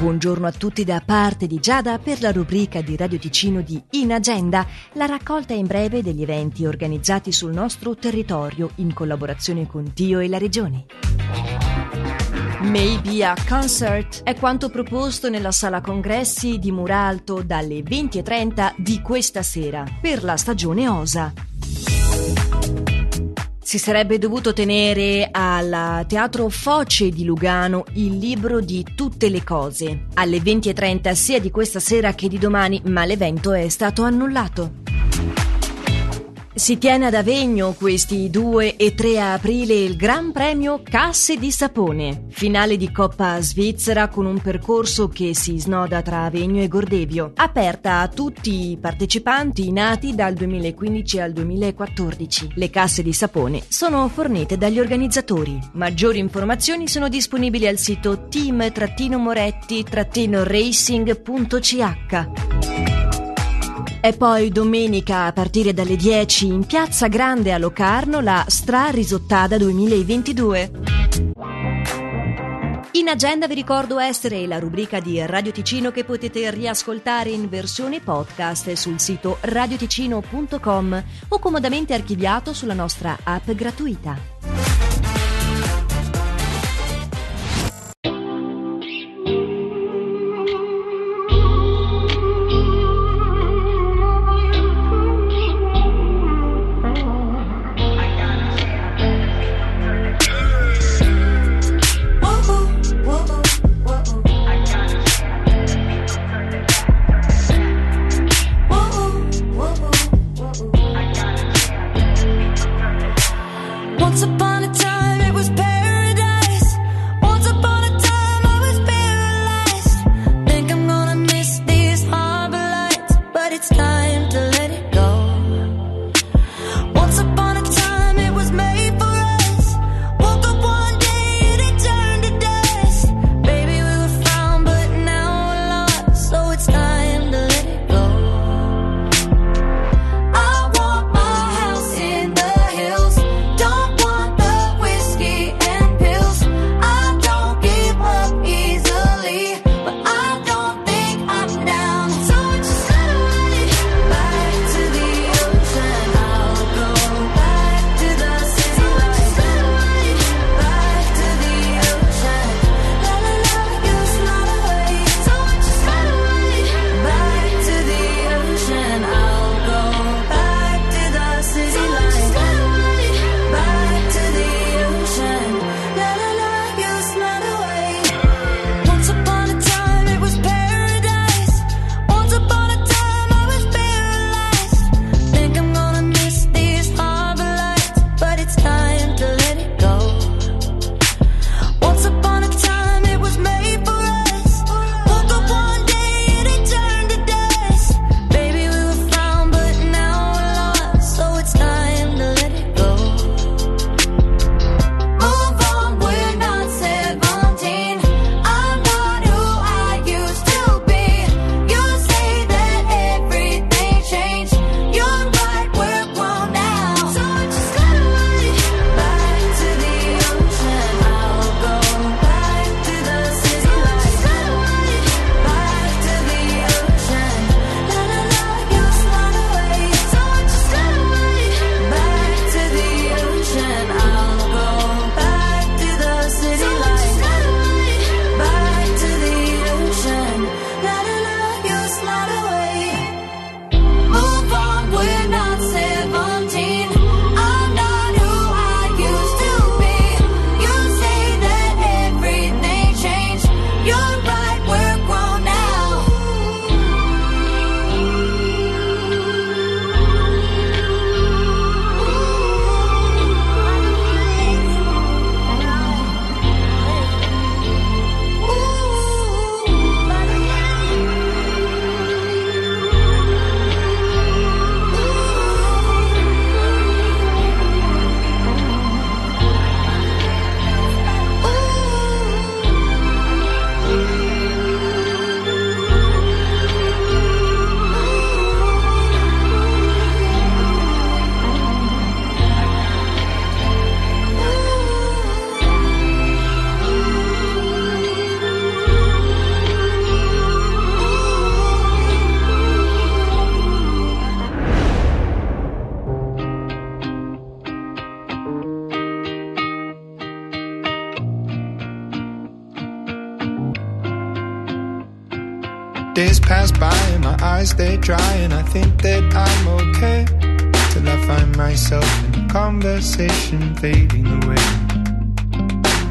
Buongiorno a tutti da parte di Giada per la rubrica di Radio Ticino di In Agenda, la raccolta in breve degli eventi organizzati sul nostro territorio in collaborazione con Dio e la Regione. Maybe a Concert è quanto proposto nella sala congressi di Muralto dalle 20.30 di questa sera per la stagione OSA. Si sarebbe dovuto tenere al Teatro Foce di Lugano il libro di tutte le cose, alle 20.30 sia di questa sera che di domani, ma l'evento è stato annullato. Si tiene ad Avegno questi 2 e 3 aprile il Gran Premio Casse di Sapone, finale di Coppa Svizzera con un percorso che si snoda tra Avegno e Gordevio, aperta a tutti i partecipanti nati dal 2015 al 2014. Le casse di sapone sono fornite dagli organizzatori. Maggiori informazioni sono disponibili al sito team-moretti-racing.ch. E poi domenica a partire dalle 10 in Piazza Grande a Locarno la Stra Risottada 2022. In agenda vi ricordo essere la rubrica di Radio Ticino che potete riascoltare in versione podcast sul sito radioticino.com o comodamente archiviato sulla nostra app gratuita. Days pass by and my eyes they dry, and I think that I'm okay. Till I find myself in a conversation fading away.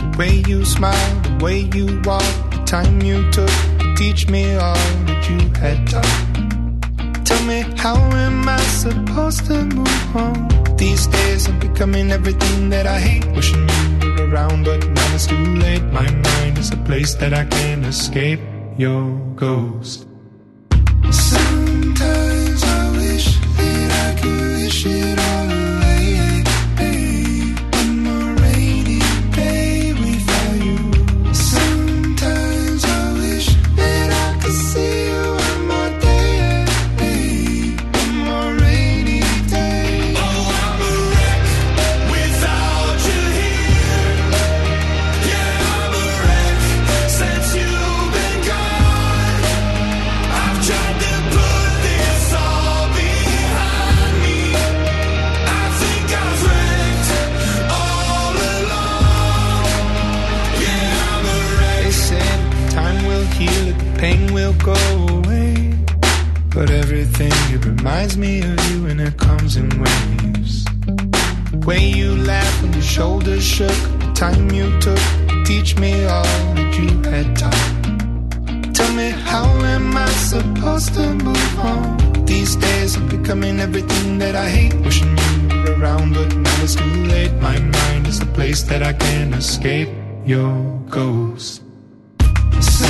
The way you smile, the way you walk, the time you took to teach me all that you had taught. Tell me, how am I supposed to move on? These days I'm becoming everything that I hate. Wishing you were around, but now it's too late. My mind is a place that I can't escape your ghost. Sometimes I wish that I could wish it all pain will go away. But everything, it reminds me of you and it comes in waves. Way you laughed when your shoulders shook, the time you took teach me all that you had taught. Tell me, how am I supposed to move on? These days I'm becoming everything that I hate. Wishing you were around, but now it's too late. My mind is a place that I can't escape. Your ghost. Sometimes